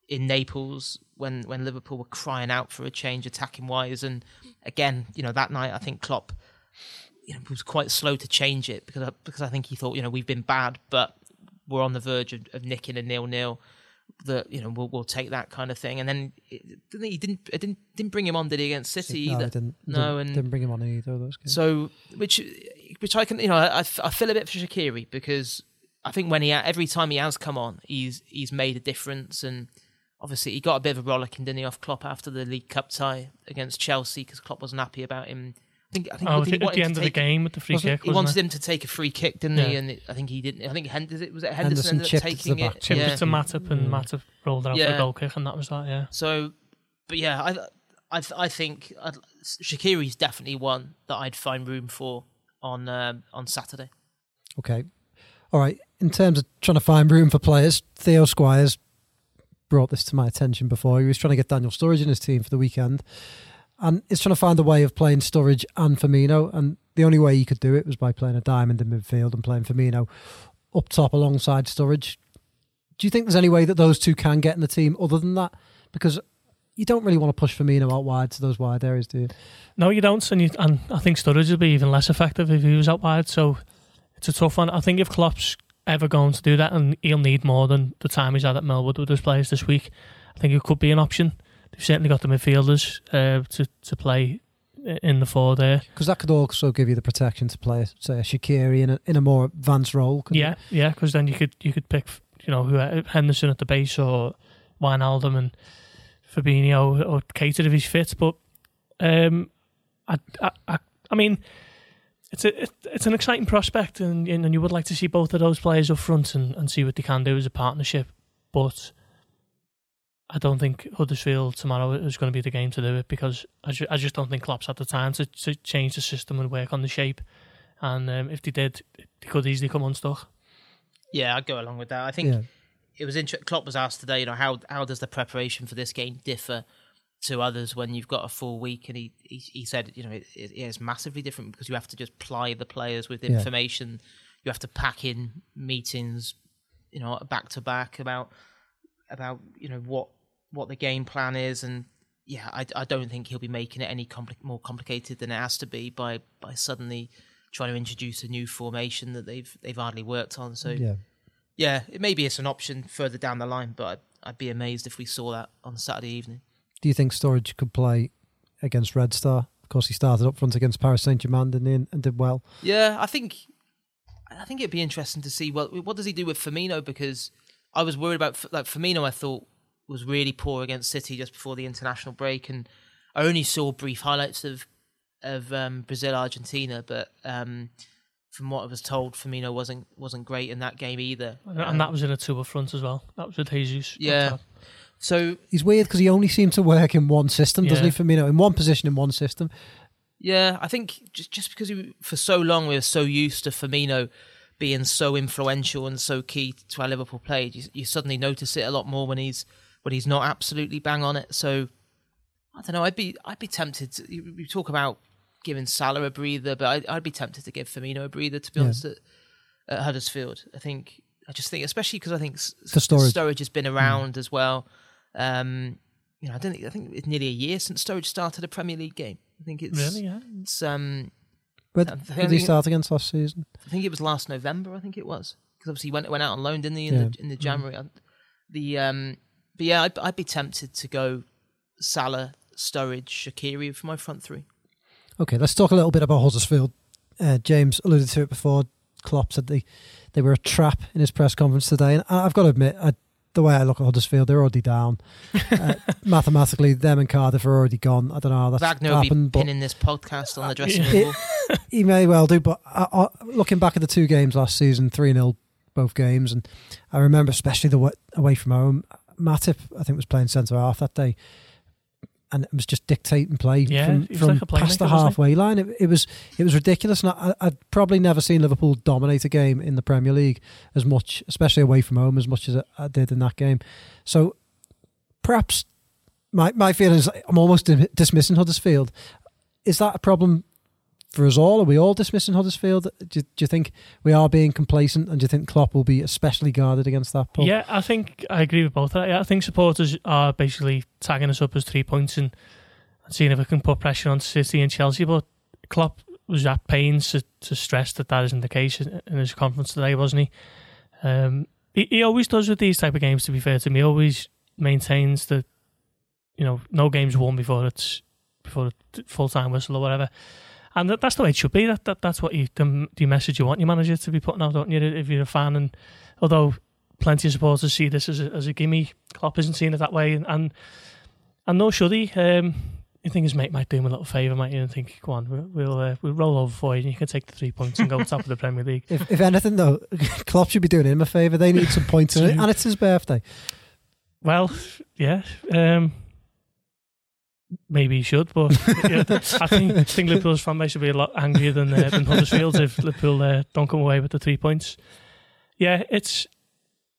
in Naples when when Liverpool were crying out for a change attacking wise. And again, you know that night I think Klopp, you know, was quite slow to change it because I, because I think he thought you know we've been bad, but we're on the verge of, of nicking a nil nil. That you know we'll we'll take that kind of thing, and then it, didn't he didn't it didn't didn't bring him on did he against City no, either? Didn't, No, didn't, and- didn't bring him on either of those games. So, which, which I can, you know, I, I feel a bit for Shaqiri because I think when he every time he has come on, he's he's made a difference, and obviously he got a bit of a rollicking, didn't he, off Klopp after the League Cup tie against Chelsea because Klopp wasn't happy about him. I think I think Oh, he at the end to of the take- game with the free Wasn't- kick, He wasn't wanted it? him to take a free kick, didn't he? And it, I think he didn't. I think Henderson was it Henderson Henderson, ended up chipped it to the taking back. it. Chipped yeah. it to Matip, and Yeah. Matip rolled it out for Yeah. a goal kick, and that was that. Yeah. So, but yeah, I I I think I'd, Shaqiri's definitely one that I'd find room for on um, on Saturday. Okay. All right. In terms of trying to find room for players, Theo Squires brought this to my attention before. He was trying to get Daniel Sturridge in his team for the weekend. And he's trying to find a way of playing Sturridge and Firmino. And the only way he could do it was by playing a diamond in midfield and playing Firmino up top alongside Sturridge. Do you think there's any way that those two can get in the team other than that? Because you don't really want to push Firmino out wide to those wide areas, do you? No, you don't, and, you, and I think Sturridge would be even less effective if he was out wide. So it's a tough one. I think if Klopp's ever going to do that, and he'll need more than the time he's had at Melwood with his players this week, I think it could be an option. They've certainly got the midfielders uh, to to play in the four there. Because that could also give you the protection to play, say, a Shaqiri in a, in a more advanced role. Yeah, yeah, because then you could you could pick you know who Henderson at the base or Wijnaldum and Fabinho or Keita if he's fit. But um, I, I, I, I mean, it's a it, it's an exciting prospect, and and you would like to see both of those players up front and, and see what they can do as a partnership. But I don't think Huddersfield tomorrow is going to be the game to do it because I, ju- I just don't think Klopp's had the time to, to change the system and work on the shape. And um, if they did, they could easily come unstuck. Yeah, I'd go along with that. I think Yeah. it was interesting. Klopp was asked today, you know, how how does the preparation for this game differ to others when you've got a full week? And he he, he said, you know, it, it is massively different because you have to just ply the players with Yeah. information. You have to pack in meetings, you know, back to back about about you know what what the game plan is and. Yeah, I, I don't think he'll be making it any compli- more complicated than it has to be by, by suddenly trying to introduce a new formation that they've they've hardly worked on. So Yeah. yeah, it maybe it's an option further down the line, but I'd, I'd be amazed if we saw that on Saturday evening. Do you think Sturridge could play against Red Star? Of course, he started up front against Paris Saint Germain and, and did well. Yeah, I think I think it'd be interesting to see well what does he do with Firmino because I was worried about like Firmino. I thought was really poor against City just before the international break, and I only saw brief highlights of of um, Brazil Argentina, but um, from what I was told, Firmino wasn't wasn't great in that game either. And that was in a two up front as well. That was with Jesus. Yeah. So He's weird because he only seemed to work in one system, doesn't he, Firmino? In one position in one system. Yeah, I think just just because we, for so long we were so used to Firmino being so influential and so key to our Liverpool play, you, you suddenly notice it a lot more when he's when he's not absolutely bang on it. So I don't know. I'd be I'd be tempted. To, you, you talk about giving Salah a breather, but I'd, I'd be tempted to give Firmino a breather. To be Yeah. honest, at, at Huddersfield, I think I just think, especially because I think S- For Sturridge. Sturridge has been around as well. Um, you know, I don't think I think it's nearly a year since Sturridge started a Premier League game. I think it's Really? Yeah. it's um But did he start against last season? I think it was last November. I think it was because obviously he went went out on loan, didn't he? In Yeah. the in the January. I, The um, but yeah, I'd, I'd be tempted to go Salah, Sturridge, Shaqiri for my front three. Okay, let's talk a little bit about Huddersfield. Uh, James alluded to it before. Klopp said they, they were a trap in his press conference today. And I've got to admit, I, the way I look at Huddersfield, they're already down. uh, mathematically, them and Cardiff are already gone. I don't know how that's Wagner will be happened. Pinning this podcast on the dressing room wall. he may well do. But I, I, looking back at the two games last season, 3 0 both games. And I remember especially the away from home. Matip, I think, was playing centre half that day. And it was just dictating play Yeah, from, from like past the halfway line. It, it was it was ridiculous. And I, I'd probably never seen Liverpool dominate a game in the Premier League as much, especially away from home, as much as I, I did in that game. So perhaps my my feeling is I'm almost di- dismissing Huddersfield. Is that a problem for us all? Are we all dismissing Huddersfield? Do, you- do you think we are being complacent, and do you think Klopp will be especially guarded against that? Paul? Yeah, I think I agree with both. of that. I think supporters are basically tagging us up as three points and, and seeing if we can put pressure on City and Chelsea. But Klopp was at pains to, to stress that that isn't the case in, in his conference today, wasn't he? Um, he? He always does with these type of games. To be fair to him, he always maintains that you know no game's won before it's before full time whistle or whatever. And that, that's the way it should be. That, that that's what you the, the message you want your manager to be putting out, don't you? If you're a fan, and although plenty of supporters see this as a, as a gimme, Klopp isn't seeing it that way, and and, and nor should he. Um, I think his mate might do him a little favour, might you? And think, go on, we'll we'll, uh, we'll roll over for you, and you can take the three points and go top of the Premier League. If, if anything, though, Klopp should be doing him a favour. They need some points, in it, and it's his birthday. Well, yeah. Um, maybe he should, but I think I think Liverpool's fan base should be a lot angrier than uh, than Huddersfield if Liverpool uh, don't come away with the three points. Yeah, it's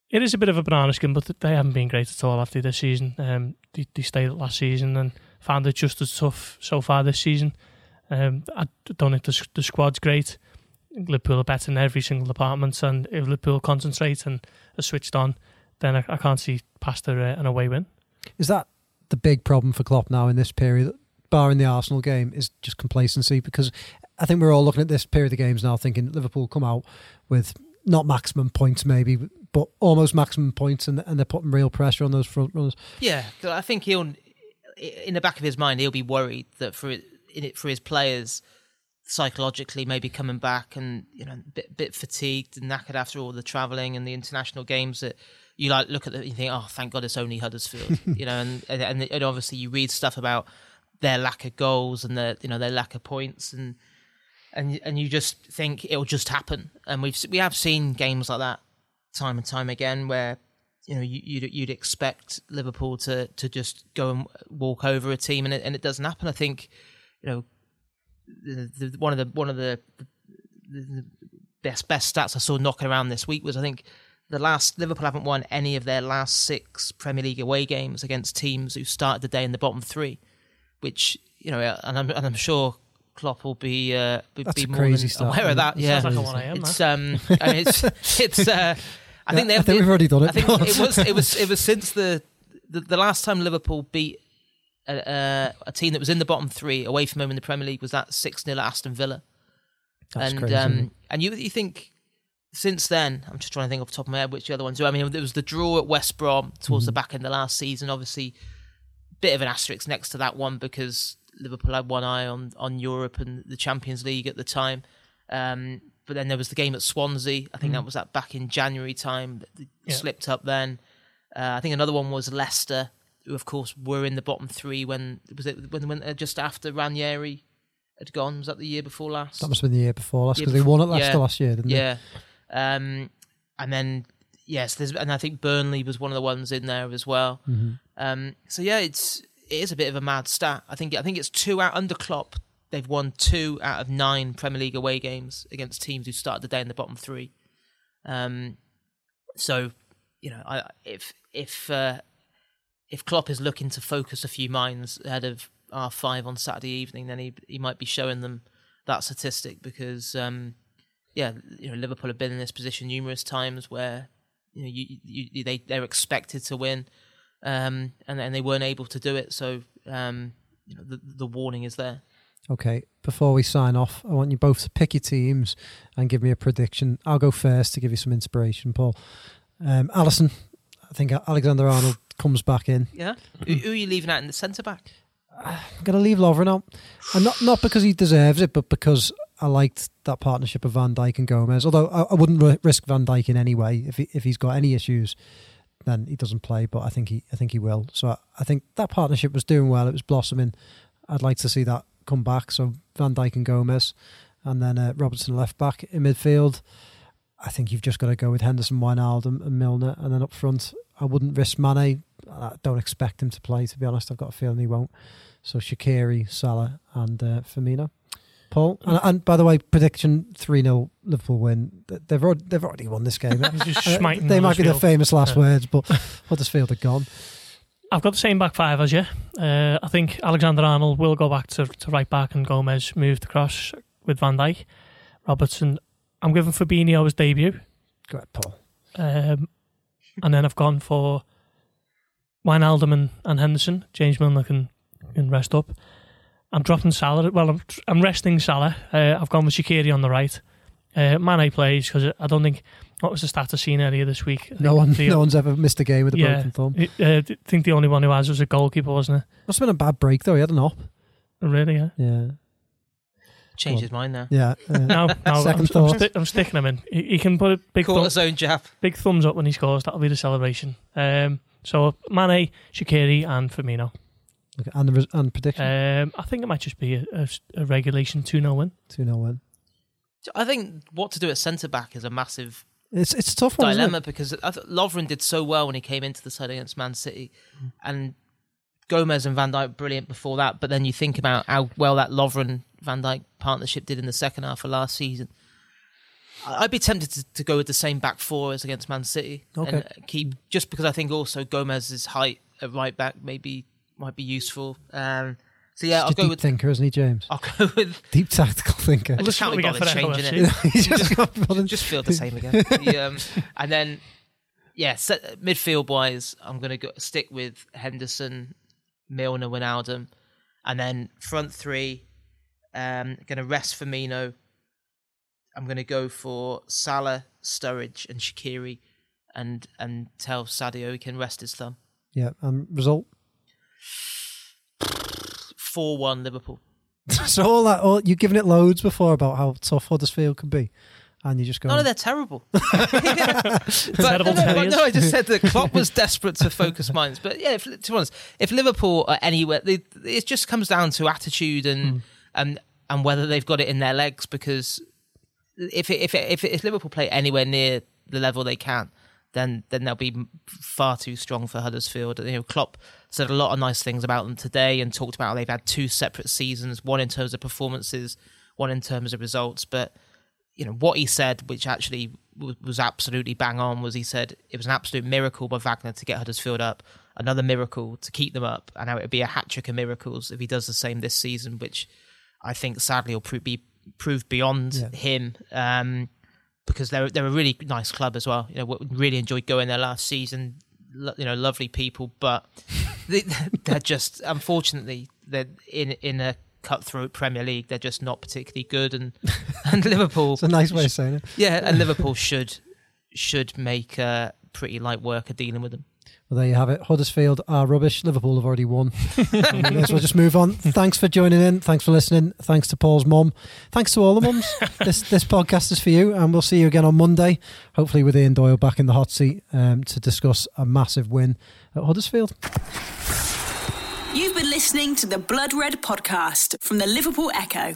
it is a bit of a banana skin, but they haven't been great at all after this season. Um, they, they stayed last season and found it just as tough so far this season. Um, I don't think the, the squad's great. Liverpool are better in every single department, and if Liverpool concentrate and are switched on, then I, I can't see past a, uh, an away win. Is that the big problem for Klopp now in this period, barring the Arsenal game, is just complacency? Because I think we're all looking at this period of games now thinking Liverpool come out with not maximum points, maybe, but almost maximum points, and, and they're putting real pressure on those front runners. Yeah, I think he'll, in the back of his mind, he'll be worried that for in it for his players, psychologically maybe coming back and you know a bit bit fatigued and knackered after all the travelling and the international games that you like look at it and you think, oh, thank God it's only Huddersfield, you know, and, and and obviously you read stuff about their lack of goals and their you know their lack of points and and and you just think it'll just happen. And we've we have seen games like that time and time again where you know you, you'd you'd expect Liverpool to to just go and walk over a team and it and it doesn't happen. I think you know the, the, one of the one of the, the, the best best stats I saw knocking around this week was I think the last Liverpool haven't won any of their last six Premier League away games against teams who started the day in the bottom three, which you know, and I'm and I'm sure Klopp will be uh, be, That's be a more crazy than stat, aware of that. it? Yeah, like a 1 a.m. it's um, I mean, it's it's. Uh, I think they I have. think we've already done it. I think it was it was it was since the the, the last time Liverpool beat a, a, a team that was in the bottom three away from home in the Premier League was that six 0 at Aston Villa, That's and crazy. um and you you think since then I'm just trying to think off the top of my head which the other ones. do. I mean there was the draw at West Brom towards Mm-hmm. the back end of last season. Obviously, bit of an asterisk next to that one because Liverpool had one eye on on Europe and the Champions League at the time. Um, but then there was the game at Swansea. I think that was that back in January time. that Yeah. Slipped up then. Uh, I think another one was Leicester, who of course were in the bottom three when was it when when uh, just after Ranieri had gone. Was that the year before last? that must have been the year before last because they won at Leicester yeah. last year, didn't they? Yeah. Um, and then yes, there's and I think Burnley was one of the ones in there as well. Mm-hmm. Um, so yeah, it's it is a bit of a mad stat. I think I think it's two out under Klopp. They've won two out of nine Premier League away games against teams who started the day in the bottom three. Um, so you know, I, if if uh, if Klopp is looking to focus a few minds ahead of R five on Saturday evening, then he he might be showing them that statistic because um, yeah, you know, Liverpool have been in this position numerous times where you know you, you they they're expected to win, um, and and they weren't able to do it. So um, you know, the the warning is there. Okay, before we sign off, I want you both to pick your teams and give me a prediction. I'll go first to give you some inspiration, Paul. Um, Alisson, I think Alexander Arnold comes back in. Yeah. who, who are you leaving out in the centre back? I'm going to leave Lovren out. And not, not because he deserves it, but because I liked that partnership of Van Dijk and Gomez. Although I, I wouldn't ri- risk Van Dijk in any way. If, he, if he's got any issues, then he doesn't play, but I think he I think he will. So I, I think that partnership was doing well. It was blossoming. I'd like to see that come back. So Van Dijk and Gomez, and then uh, Robertson left back in midfield. I think you've just got to go with Henderson, Wijnaldum, and Milner, and then up front, I wouldn't risk Mane. I don't expect him to play. To be honest, I've got a feeling he won't. So Shaqiri, Salah, and uh, Firmino. Paul, and, and by the way, prediction three 0 Liverpool win. They've already, they've already won this game. Just they might be the famous last Yeah. words, but Huddersfield are gone. I've got the same back five as you. Uh, I think Alexander Arnold will go back to, to right back and Gomez moved across with Van Dijk. Robertson, I'm giving Fabinho his debut. Go ahead, Paul. Um, and then I've gone for Wijnaldum and, and Henderson. James Milner can, can rest up. I'm dropping Salah. Well, I'm, I'm resting Salah. Uh, I've gone with Shaqiri on the right. Uh, Mane plays because I don't think. What was the stat I seen earlier this week? No one, the- no one's ever missed a game with a Yeah. broken thumb. Uh, I think the only one who has was a goalkeeper, wasn't it? Must have been a bad break though. He had an op. it? Really? Yeah. Yeah, Changed his mind now. yeah. uh, No, no. I'm, Second I'm, thought. sti- I'm sticking him in. He, he can put a big thumb, Cortisone jab. big thumbs up when he scores. That'll be the celebration. Um, so Mane, Shaqiri, and Firmino. Okay, and the res- and prediction Um, I think it might just be a, a, a regulation 2 0 win. two 0 win. I think what to do at centre back is a massive It's it's a tough one. isn't it? dilemma because I thought Lovren did so well when he came into the side against Man City, and Gomez and Van Dijk brilliant before that. But then you think about how well that Lovren Van Dijk partnership did in the second half of last season. I- I'd be tempted to, to go with the same back four as against Man City Okay. and keep just because I think also Gomez's height at right back maybe might be useful. Um, so yeah, I'll He's go deep with thinker, isn't he, James? I'll go with Deep tactical thinker. I just Listen can't be we get bothered for changing Echo it. he just got put just feel the same again. The, um, and then, yeah, set, midfield wise, I'm going to stick with Henderson, Milner, Wijnaldum, and then front three. Um, going to rest Firmino. I'm going to go for Salah, Sturridge, and Shaqiri, and and tell Sadio he can rest his thumb. Yeah, and result. Four one Liverpool. so all that, all, you've given it loads before about how tough Huddersfield can be, and you just go. No, no, they're terrible. but, no, Terrible no, terriers. no, I just said that Klopp was desperate to focus minds. But yeah, if, to be honest, if Liverpool are anywhere, they, it just comes down to attitude and hmm. and and whether they've got it in their legs. Because if it, if it, if, it, if Liverpool play anywhere near the level they can, then then they'll be far too strong for Huddersfield. You know, Klopp said a lot of nice things about them today and talked about how they've had two separate seasons, one in terms of performances, one in terms of results, but you know what he said, which actually was, was absolutely bang on, was he said it was an absolute miracle by Wagner to get Huddersfield up, another miracle to keep them up, and how it would be a hat trick of miracles if he does the same this season, which I think sadly will pro- be proved beyond Yeah. him. Um, because they're they're a really nice club as well. You know, we really enjoyed going there last season. Lo- you know, lovely people, but they, they're just unfortunately they're in in a cutthroat Premier League. They're just not particularly good, and and Liverpool It's a nice way of saying it. yeah, and Liverpool should should make uh, pretty light work of dealing with them. Well, there you have it. Huddersfield are rubbish. Liverpool have already won. And we may as well just move on. Thanks for joining in. Thanks for listening. Thanks to Paul's mum. Thanks to all the mums. this this podcast is for you, and we'll see you again on Monday. Hopefully, with Ian Doyle back in the hot seat um, to discuss a massive win at Huddersfield. You've been listening to the Blood Red podcast from the Liverpool Echo.